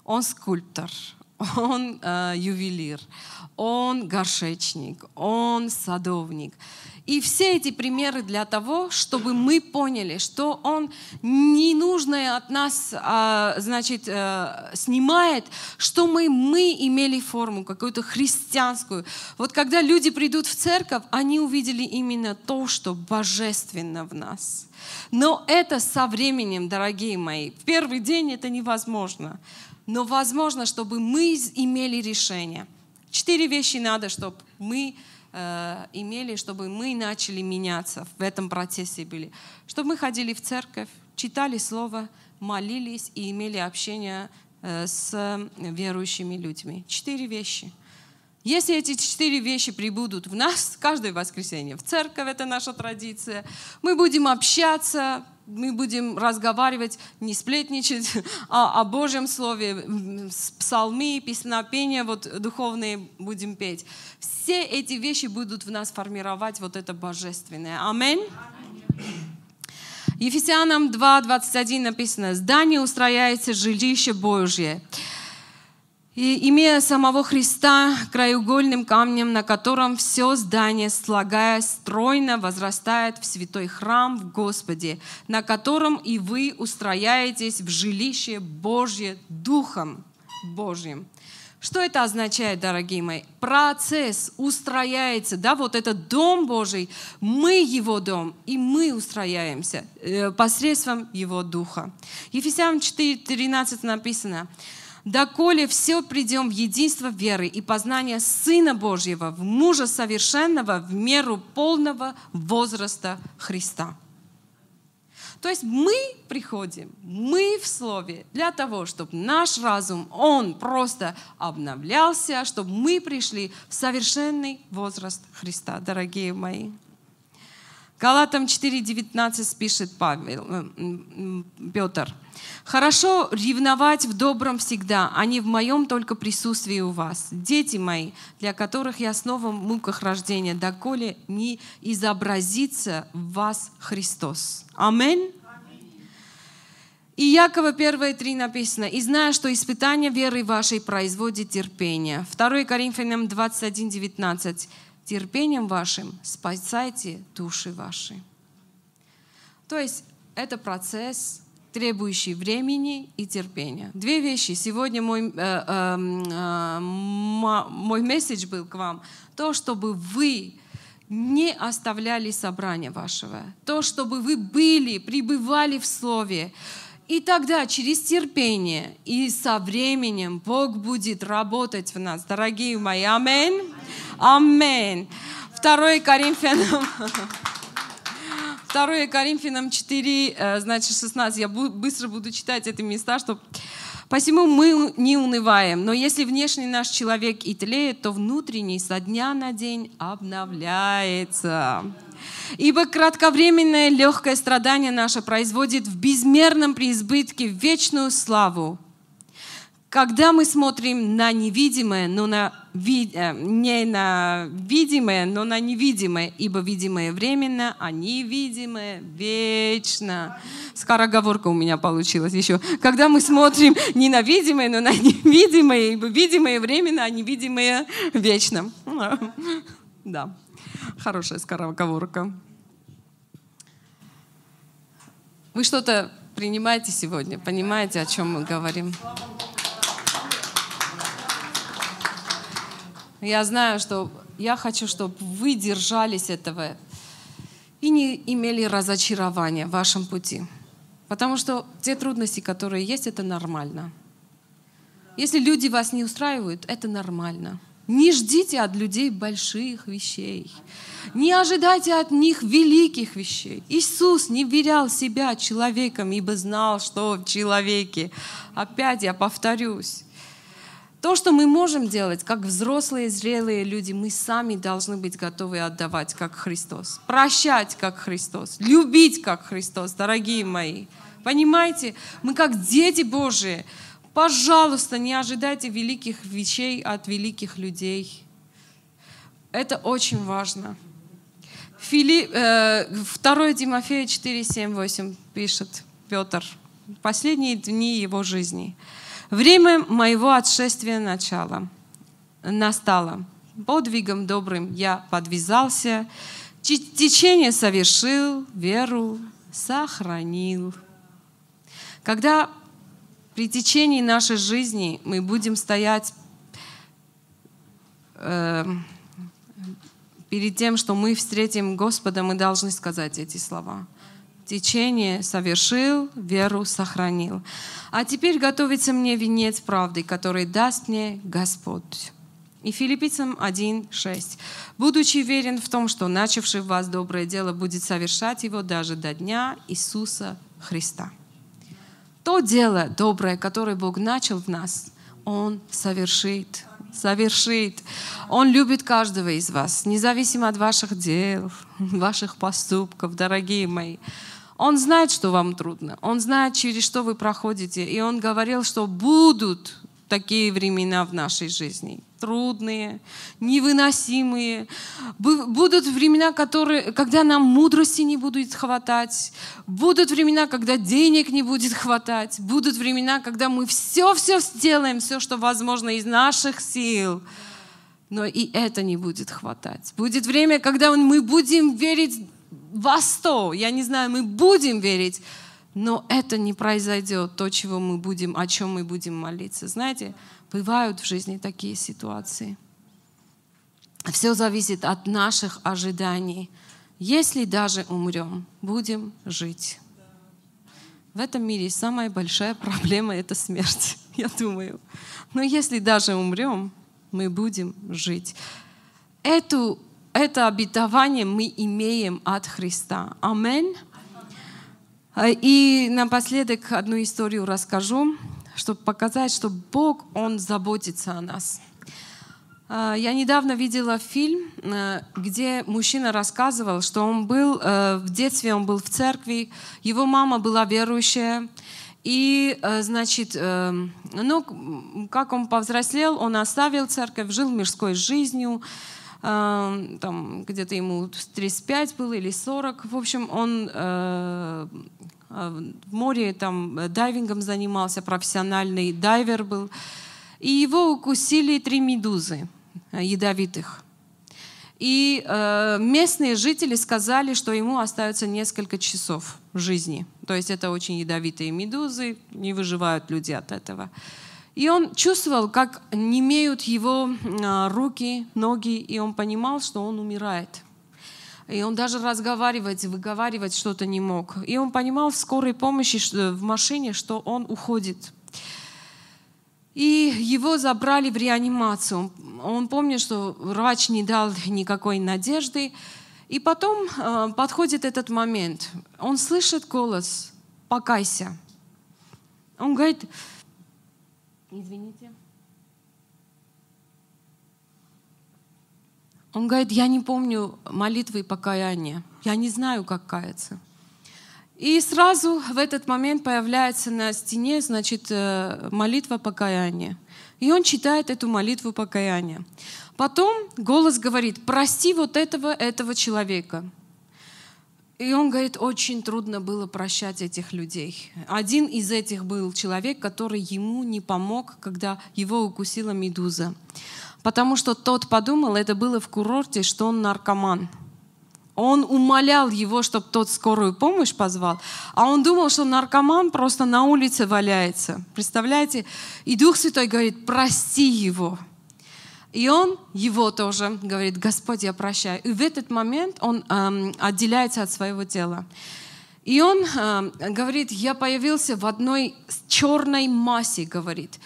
Он скульптор, Он э, ювелир, Он горшечник, Он садовник. И все эти примеры для того, чтобы мы поняли, что Он ненужное от нас а, значит, э, снимает, что мы, мы имели форму какую-то христианскую. Вот когда люди придут в церковь, они увидели именно то, что божественно в нас. Но это со временем, дорогие мои. В первый день это невозможно. Но возможно, чтобы мы имели решение. Четыре вещи надо, чтобы мы Э, имели, чтобы мы начали меняться, в этом процессе были. Чтобы мы ходили в церковь, читали Слово, молились и имели общение э, с верующими людьми. Четыре вещи. Если эти четыре вещи прибудут в нас каждое воскресенье, в церковь, это наша традиция, мы будем общаться, мы будем разговаривать, не сплетничать, а о Божьем Слове, псалмы, песнопения вот духовные будем петь. Все эти вещи будут в нас формировать вот это божественное. Аминь. Ефесянам 2.21 написано, «Здание устрояется жилище Божье, и имея самого Христа краеугольным камнем, на котором все здание, слагаясь стройно, возрастает в святой храм в Господе, на котором и вы устрояетесь в жилище Божье Духом Божьим. Что это означает, дорогие мои? Процесс устрояется, да, вот этот дом Божий, мы его дом, и мы устрояемся э, посредством его духа. Ефесянам 4.13 написано, доколе все придем в единство веры и познания Сына Божьего, в мужа совершенного, в меру полного возраста Христа. То есть мы приходим, мы в Слове для того, чтобы наш разум, он просто обновлялся, чтобы мы пришли в совершенный возраст Христа, дорогие мои. Галатам 4.19 пишет Павел, э, Петр. «Хорошо ревновать в добром всегда, а не в моем только присутствии у вас. Дети мои, для которых я снова в муках рождения, доколе не изобразится в вас Христос». Аминь. И Якова 1.3 написано, «И зная, что испытание веры вашей производит терпение». 2 Коринфянам 21.19 терпением вашим спасайте души ваши. То есть это процесс, требующий времени и терпения. Две вещи. Сегодня мой, э, э, э, мой месседж был к вам. То, чтобы вы не оставляли собрания вашего. То, чтобы вы были, пребывали в Слове. И тогда через терпение и со временем Бог будет работать в нас. Дорогие мои, аминь. Аминь. 2 Коринфянам, 2 Коринфянам 4, э, значит, 16. Я быстро буду читать эти места, чтобы... Посему мы не унываем, но если внешний наш человек и тлеет, то внутренний со дня на день обновляется. Ибо кратковременное легкое страдание наше производит в безмерном преизбытке вечную славу, когда мы смотрим на невидимое, но на ви, э, не на видимое, но на невидимое, ибо видимое временно, а невидимое вечно. Скороговорка у меня получилась еще. Когда мы смотрим не на видимое, но на невидимое, ибо видимое временно, а невидимое вечно. Да, хорошая скороговорка. Вы что-то принимаете сегодня? Понимаете, о чем мы говорим? Я знаю, что я хочу, чтобы вы держались этого и не имели разочарования в вашем пути. Потому что те трудности, которые есть, это нормально. Если люди вас не устраивают, это нормально. Не ждите от людей больших вещей. Не ожидайте от них великих вещей. Иисус не верял себя человеком, ибо знал, что в человеке. Опять я повторюсь. То, что мы можем делать, как взрослые, зрелые люди, мы сами должны быть готовы отдавать, как Христос. Прощать, как Христос. Любить, как Христос, дорогие мои. Понимаете? Мы как дети Божии. Пожалуйста, не ожидайте великих вещей от великих людей. Это очень важно. Фили, э, 2 Тимофея 4, 7, 8 пишет Петр. Последние дни его жизни. Время моего отшествия начала. Настало. Подвигом добрым я подвязался, течение совершил, веру сохранил. Когда при течении нашей жизни мы будем стоять э, перед тем, что мы встретим Господа, мы должны сказать эти слова. Течение совершил, веру сохранил. А теперь готовится мне венец правды, который даст мне Господь. И Филиппийцам 1.6. «Будучи верен в том, что начавший в вас доброе дело будет совершать его даже до дня Иисуса Христа» то дело доброе, которое Бог начал в нас, Он совершит. Совершит. Он любит каждого из вас, независимо от ваших дел, ваших поступков, дорогие мои. Он знает, что вам трудно. Он знает, через что вы проходите. И Он говорил, что будут такие времена в нашей жизни. Трудные, невыносимые. Будут времена, которые, когда нам мудрости не будет хватать. Будут времена, когда денег не будет хватать. Будут времена, когда мы все-все сделаем, все, что возможно из наших сил. Но и это не будет хватать. Будет время, когда мы будем верить во сто. Я не знаю, мы будем верить, но это не произойдет, то, чего мы будем, о чем мы будем молиться. Знаете, бывают в жизни такие ситуации. Все зависит от наших ожиданий. Если даже умрем, будем жить. В этом мире самая большая проблема — это смерть, я думаю. Но если даже умрем, мы будем жить. Эту, это обетование мы имеем от Христа. Аминь. И напоследок одну историю расскажу, чтобы показать, что Бог, Он заботится о нас. А, я недавно видела фильм, э, где мужчина рассказывал, что он был э, в детстве, он был в церкви, его мама была верующая, и, э, значит, ну, как он повзрослел, он оставил церковь, жил мирской жизнью, там где-то ему 35 было или 40. В общем, он э, в море там дайвингом занимался, профессиональный дайвер был. И его укусили три медузы ядовитых. И э, местные жители сказали, что ему остается несколько часов жизни. То есть это очень ядовитые медузы, не выживают люди от этого. И он чувствовал, как немеют его а, руки, ноги, и он понимал, что он умирает. И он даже разговаривать, выговаривать что-то не мог. И он понимал в скорой помощи в машине, что он уходит. И его забрали в реанимацию. Он помнит, что врач не дал никакой надежды. И потом э, подходит этот момент. Он слышит голос «Покайся». Он говорит, Извините. Он говорит, я не помню молитвы и покаяния. Я не знаю, как каяться. И сразу в этот момент появляется на стене, значит, э, молитва покаяния. И он читает эту молитву покаяния. Потом голос говорит, прости вот этого, этого человека. И он говорит, очень трудно было прощать этих людей. Один из этих был человек, который ему не помог, когда его укусила медуза. Потому что тот подумал, это было в курорте, что он наркоман – он умолял его, чтобы тот скорую помощь позвал, а он думал, что наркоман просто на улице валяется. Представляете? И Дух Святой говорит, прости его. И он его тоже говорит, Господь, я прощаю. И в этот момент он эм, отделяется от своего тела. И он эм, говорит, я появился в одной черной массе, говорит.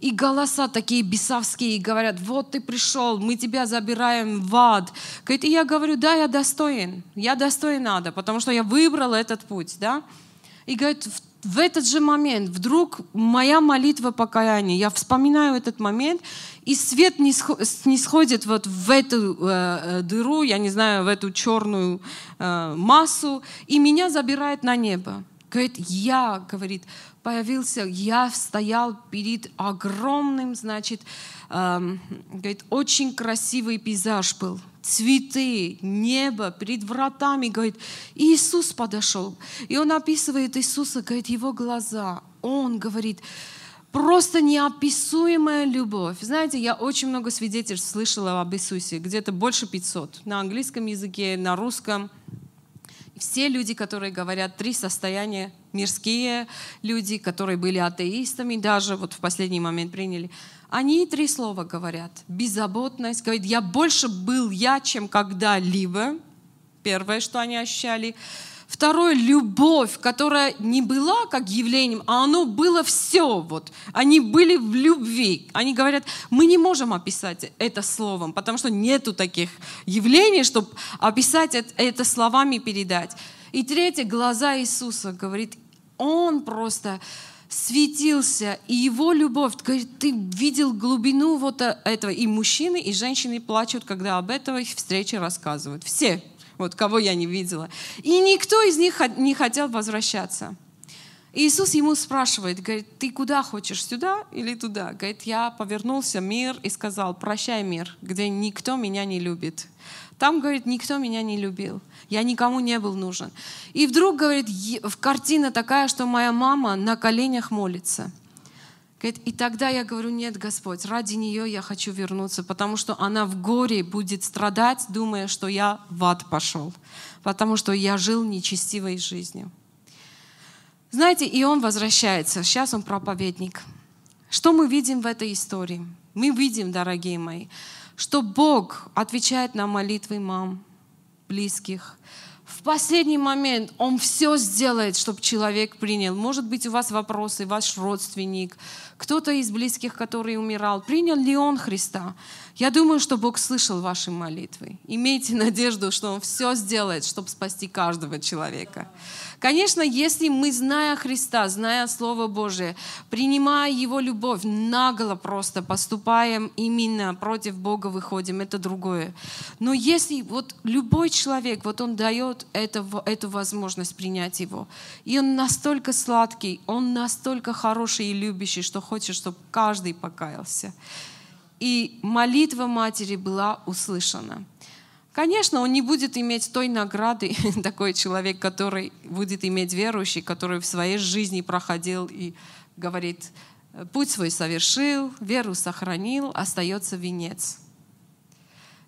И голоса такие бесовские говорят, вот ты пришел, мы тебя забираем в ад. Говорит, и я говорю, да, я достоин, я достоин ада, потому что я выбрал этот путь, да. И говорит, в, в этот же момент вдруг моя молитва покаяния, я вспоминаю этот момент, и свет не, сходит вот в эту э, э, дыру, я не знаю, в эту черную э, массу, и меня забирает на небо. Говорит, я, говорит, появился, я стоял перед огромным, значит, эм, говорит, очень красивый пейзаж был. Цветы, небо, перед вратами, говорит, Иисус подошел. И он описывает Иисуса, говорит, его глаза. Он говорит, просто неописуемая любовь. Знаете, я очень много свидетельств слышала об Иисусе, где-то больше 500. На английском языке, на русском – все люди, которые говорят три состояния, мирские люди, которые были атеистами, даже вот в последний момент приняли, они три слова говорят. Беззаботность, говорит, я больше был я, чем когда-либо. Первое, что они ощущали. Второе, любовь, которая не была как явлением, а оно было все. Вот. Они были в любви. Они говорят, мы не можем описать это словом, потому что нету таких явлений, чтобы описать это, словами передать. И третье, глаза Иисуса, говорит, Он просто светился, и его любовь, говорит, ты видел глубину вот этого. И мужчины, и женщины плачут, когда об этой встрече рассказывают. Все вот кого я не видела. И никто из них не хотел возвращаться. Иисус ему спрашивает, говорит, ты куда хочешь, сюда или туда? Говорит, я повернулся мир и сказал, прощай мир, где никто меня не любит. Там, говорит, никто меня не любил. Я никому не был нужен. И вдруг, говорит, картина такая, что моя мама на коленях молится – Говорит, и тогда я говорю, нет, Господь, ради нее я хочу вернуться, потому что она в горе будет страдать, думая, что я в ад пошел, потому что я жил нечестивой жизнью. Знаете, и он возвращается, сейчас он проповедник. Что мы видим в этой истории? Мы видим, дорогие мои, что Бог отвечает на молитвы мам, близких, в последний момент Он все сделает, чтобы человек принял. Может быть, у вас вопросы, ваш родственник, кто-то из близких, который умирал, принял ли он Христа? Я думаю, что Бог слышал ваши молитвы. Имейте надежду, что Он все сделает, чтобы спасти каждого человека. Конечно, если мы, зная Христа, зная Слово Божие, принимая Его любовь, нагло просто поступаем именно против Бога, выходим, это другое. Но если вот любой человек, вот он дает это, эту возможность принять Его, и он настолько сладкий, он настолько хороший и любящий, что хочет, чтобы каждый покаялся. И молитва матери была услышана. Конечно, он не будет иметь той награды, такой человек, который будет иметь верующий, который в своей жизни проходил и говорит, путь свой совершил, веру сохранил, остается венец.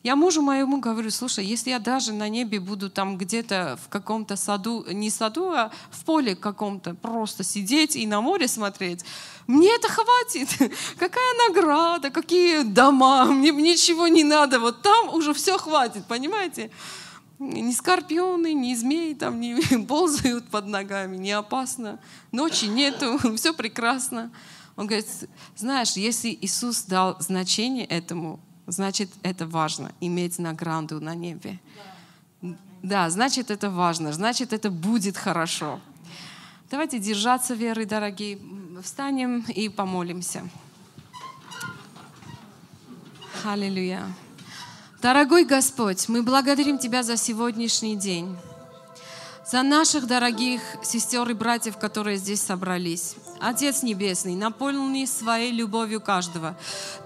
Я мужу моему говорю, слушай, если я даже на небе буду там где-то в каком-то саду, не саду, а в поле каком-то, просто сидеть и на море смотреть, мне это хватит. Какая награда, какие дома, мне ничего не надо. Вот там уже все хватит, понимаете? Ни скорпионы, ни змеи там не ползают под ногами, не опасно. Ночи нету, все прекрасно. Он говорит, знаешь, если Иисус дал значение этому, значит, это важно, иметь награду на небе. Да, значит, это важно, значит, это будет хорошо. Давайте держаться веры, дорогие. Встанем и помолимся. Аллилуйя. Дорогой Господь, мы благодарим Тебя за сегодняшний день за наших дорогих сестер и братьев, которые здесь собрались. Отец Небесный, наполни своей любовью каждого.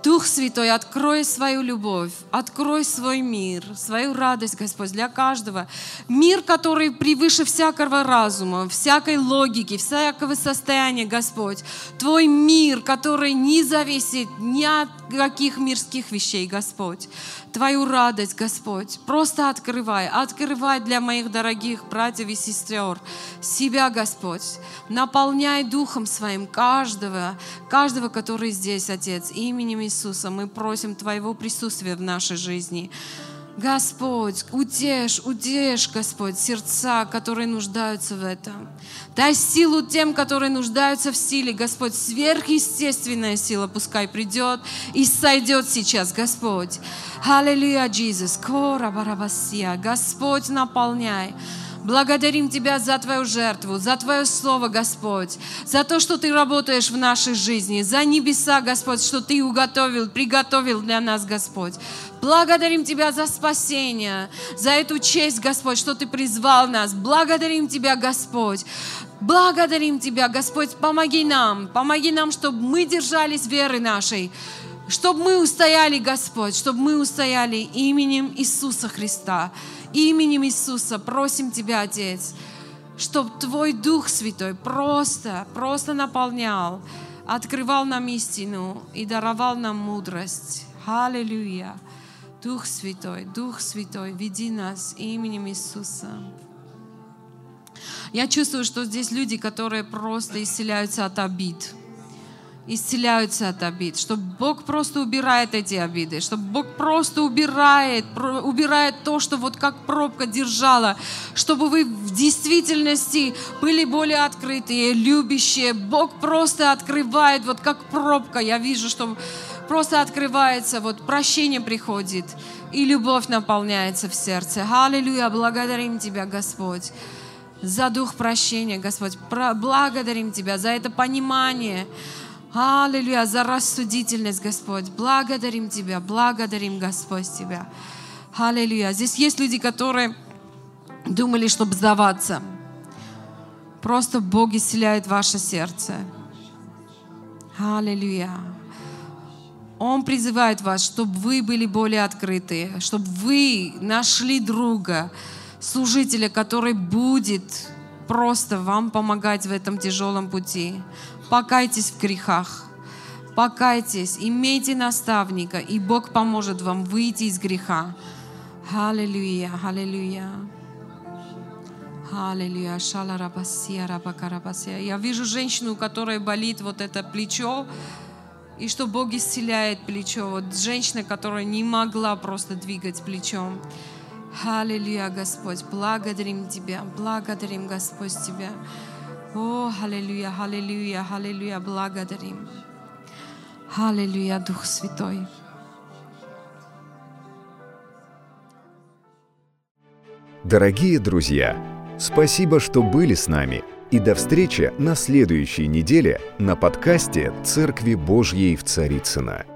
Дух Святой, открой свою любовь, открой свой мир, свою радость, Господь, для каждого. Мир, который превыше всякого разума, всякой логики, всякого состояния, Господь. Твой мир, который не зависит ни от каких мирских вещей, Господь. Твою радость, Господь, просто открывай, открывай для моих дорогих братьев и сестер себя, Господь. Наполняй Духом Своим каждого, каждого, который здесь, Отец, именем Иисуса. Мы просим Твоего присутствия в нашей жизни. Господь, утешь, утешь, Господь, сердца, которые нуждаются в этом. Дай силу тем, которые нуждаются в силе, Господь, сверхъестественная сила пускай придет и сойдет сейчас, Господь. Аллилуйя, Иисус, кора барабасия, Господь, наполняй. Благодарим Тебя за Твою жертву, за Твое Слово, Господь, за то, что Ты работаешь в нашей жизни, за небеса, Господь, что Ты уготовил, приготовил для нас, Господь. Благодарим Тебя за спасение, за эту честь, Господь, что Ты призвал нас. Благодарим Тебя, Господь. Благодарим Тебя, Господь, помоги нам, помоги нам, чтобы мы держались веры нашей, чтобы мы устояли, Господь, чтобы мы устояли именем Иисуса Христа. Именем Иисуса просим Тебя, Отец, чтобы Твой Дух Святой просто, просто наполнял, открывал нам истину и даровал нам мудрость. Аллилуйя. Дух Святой, Дух Святой, веди нас именем Иисуса. Я чувствую, что здесь люди, которые просто исцеляются от обид исцеляются от обид, что Бог просто убирает эти обиды, что Бог просто убирает, убирает то, что вот как пробка держала, чтобы вы в действительности были более открытые, любящие. Бог просто открывает, вот как пробка, я вижу, что просто открывается, вот прощение приходит, и любовь наполняется в сердце. Аллилуйя, благодарим Тебя, Господь за дух прощения, Господь. Благодарим Тебя за это понимание, Аллилуйя, за рассудительность, Господь. Благодарим Тебя, благодарим, Господь, Тебя. Аллилуйя. Здесь есть люди, которые думали, чтобы сдаваться. Просто Бог исцеляет ваше сердце. Аллилуйя. Он призывает вас, чтобы вы были более открыты, чтобы вы нашли друга, служителя, который будет просто вам помогать в этом тяжелом пути покайтесь в грехах, покайтесь, имейте наставника, и Бог поможет вам выйти из греха. Аллилуйя, аллилуйя. Аллилуйя, шаларабасия, рабакарабасия. Я вижу женщину, у которой болит вот это плечо, и что Бог исцеляет плечо. Вот женщина, которая не могла просто двигать плечом. Аллилуйя, Господь, благодарим Тебя, благодарим, Господь, Тебя. О, аллилуйя, аллилуйя, аллилуйя, благодарим. Аллилуйя, Дух Святой. Дорогие друзья, спасибо, что были с нами. И до встречи на следующей неделе на подкасте «Церкви Божьей в Царицына.